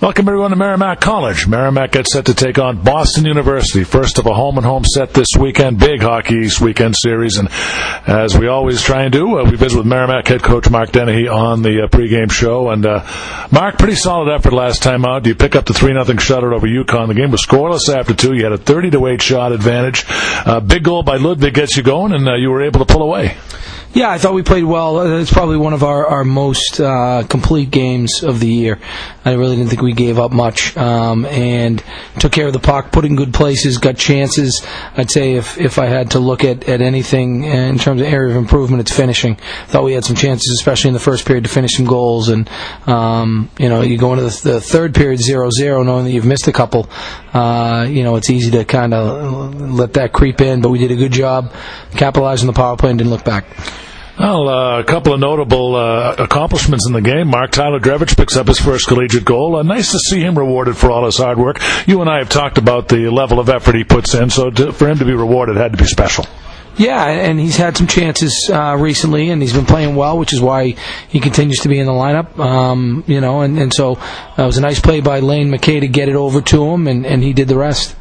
Welcome everyone to Merrimack College. Merrimack gets set to take on Boston University. First of a home and home set this weekend. Big Hockey East weekend series. And as we always try and do, uh, we visit with Merrimack head coach Mark Dennehy on the uh, pregame show. And uh, Mark, pretty solid effort last time out. You pick up the 3 0 shutout over UConn. The game was scoreless after two. You had a 30 to 8 shot advantage. Uh, big goal by Ludwig gets you going, and uh, you were able to pull away. Yeah, I thought we played well. It's probably one of our, our most uh, complete games of the year. I really didn't think we gave up much um, and took care of the puck, put in good places, got chances. I'd say if, if I had to look at, at anything in terms of area of improvement, it's finishing. Thought we had some chances, especially in the first period, to finish some goals. And, um, you know, you go into the, the third period 0 0, knowing that you've missed a couple. Uh, you know, it's easy to kind of let that creep in, but we did a good job capitalizing the power play and didn't look back. Well, uh, a couple of notable uh, accomplishments in the game. Mark Tyler Drevitch picks up his first collegiate goal. Uh, nice to see him rewarded for all his hard work. You and I have talked about the level of effort he puts in, so to, for him to be rewarded had to be special. Yeah, and he's had some chances uh, recently, and he's been playing well, which is why he continues to be in the lineup. Um, you know, and, and so uh, it was a nice play by Lane McKay to get it over to him, and, and he did the rest.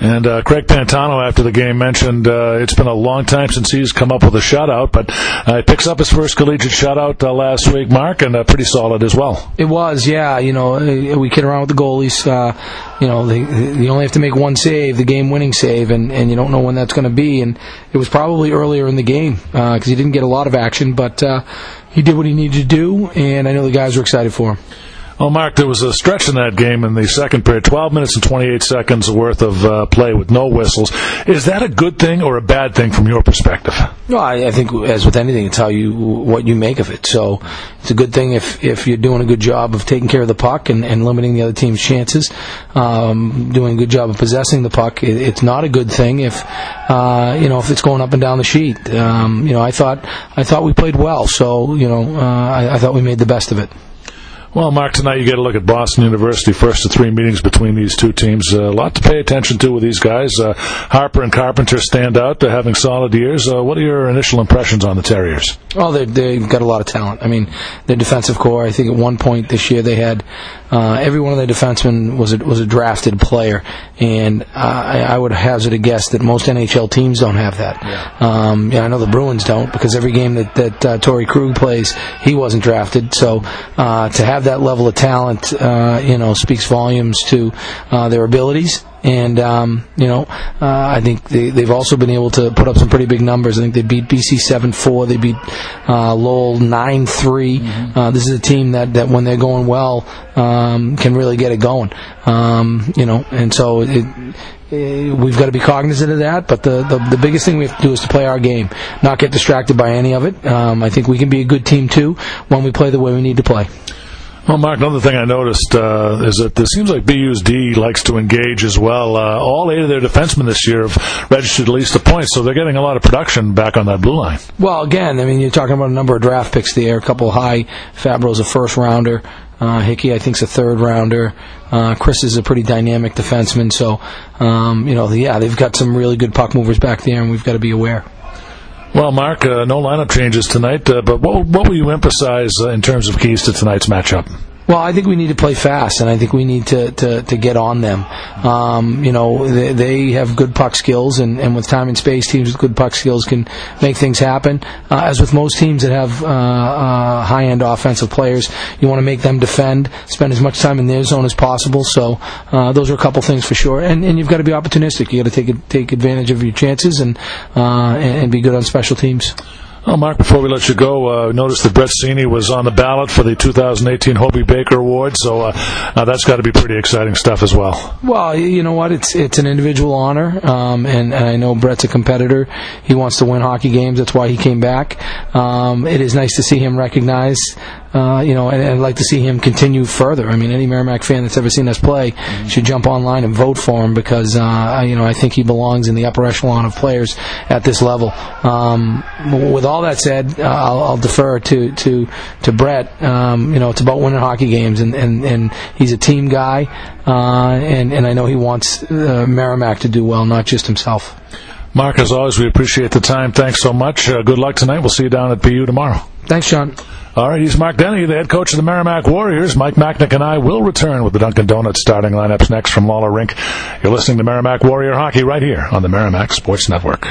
And uh, Craig Pantano, after the game, mentioned uh, it's been a long time since he's come up with a shutout, but uh, he picks up his first collegiate shutout uh, last week, Mark, and uh, pretty solid as well. It was, yeah. You know, uh, we kid around with the goalies. Uh, you know, they, they, only have to make one save, the game-winning save, and, and you don't know when that's going to be. And it was probably earlier in the game because he didn't get a lot of action, but he did what he needed to do, and I know the guys were excited for him. Well, Mark, there was a stretch in that game in the second period, 12 minutes and 28 seconds worth of uh, play with no whistles. Is that a good thing or a bad thing from your perspective? No, I, I think as with anything, it's how you what you make of it. So it's a good thing if if you're doing a good job of taking care of the puck and, and limiting the other team's chances, um, doing a good job of possessing the puck. It, it's not a good thing if uh, you know if it's going up and down the sheet. Um, you know, I thought I thought we played well, so you know uh, I, I thought we made the best of it. Well, Mark, tonight you get a look at Boston University. First of three meetings between these two teams. Uh, a lot to pay attention to with these guys. Uh, Harper and Carpenter stand out. They're having solid years. Uh, what are your initial impressions on the Terriers? Oh, they've got a lot of talent. I mean, their defensive corps. I think at one point this year they had uh, every one of their defensemen was a, was a drafted player, and I, I would hazard a guess that most NHL teams don't have that. Yeah. Um, yeah, I know the Bruins don't because every game that that uh, Torey Krug plays, he wasn't drafted. So uh, to have that level of talent, uh, you know, speaks volumes to uh, their abilities and um, you know, uh, I think they, they've also been able to put up some pretty big numbers. I think they beat BC seven four. They beat uh, Lowell nine mm-hmm. uh, this is a team that, that when they're going well um, can really get it going. Um, you know, and so it, it, we've got to be cognizant of that. But the, the, the biggest thing we have to do is to play our game, not get distracted by any of it. Um, I think we can be a good team too when we play the way we need to play. Well, Mark, another thing I noticed uh, is that it seems like BU's D likes to engage as well. Uh, all eight of their defensemen this year have registered at least a point, so they're getting a lot of production back on that blue line. Well, again, I mean, you're talking about a number of draft picks there, a couple high. Fabbro's a first rounder. Uh, Hickey, I think, is a third rounder. Uh, Krys is a pretty dynamic defenseman. So, um, you know, yeah, they've got some really good puck movers back there, and we've got to be aware. Well, Mark, uh, no lineup changes tonight, uh, but what, what will you emphasize uh, in terms of keys to tonight's matchup? Well, I think we need to play fast, and I think we need to, to, to get on them. Um, you know, they, they, have good puck skills, and, and with time and space, teams with good puck skills can make things happen. Uh, as with most teams that have uh, uh, high end offensive players, you want to make them defend, spend as much time in their zone as possible. So uh, those are a couple things for sure. And, and you've got to be opportunistic. You've got to take take advantage of your chances and, uh, and, and be good on special teams. Well, Mark, before we let you go, uh, notice that Brett Seney was on the ballot for the 2018 Hobey Baker Award, so uh, uh, that's got to be pretty exciting stuff as well. Well, you know what? It's it's an individual honor, um, and, and, I know Brett's a competitor. He wants to win hockey games. That's why he came back. Um, it is nice to see him recognized uh, you know, and, and, I'd like to see him continue further. I mean, any Merrimack fan that's ever seen us play should jump online and vote for him because, uh, you know, I think he belongs in the upper echelon of players at this level. Um, with all that said, uh, I'll, I'll, defer to to to Brett. Um, you know, it's about winning hockey games, and, and, and he's a team guy, uh, and and I know he wants uh, Merrimack to do well, not just himself. Mark, as always, we appreciate the time. Thanks so much. Uh, good luck tonight. We'll see you down at BU tomorrow. Thanks, Sean. All right, he's Mark Denny, the head coach of the Merrimack Warriors. Mike Macknick and I will return with the Dunkin' Donuts starting lineups next from Lawler Rink. You're listening to Merrimack Warrior Hockey right here on the Merrimack Sports Network.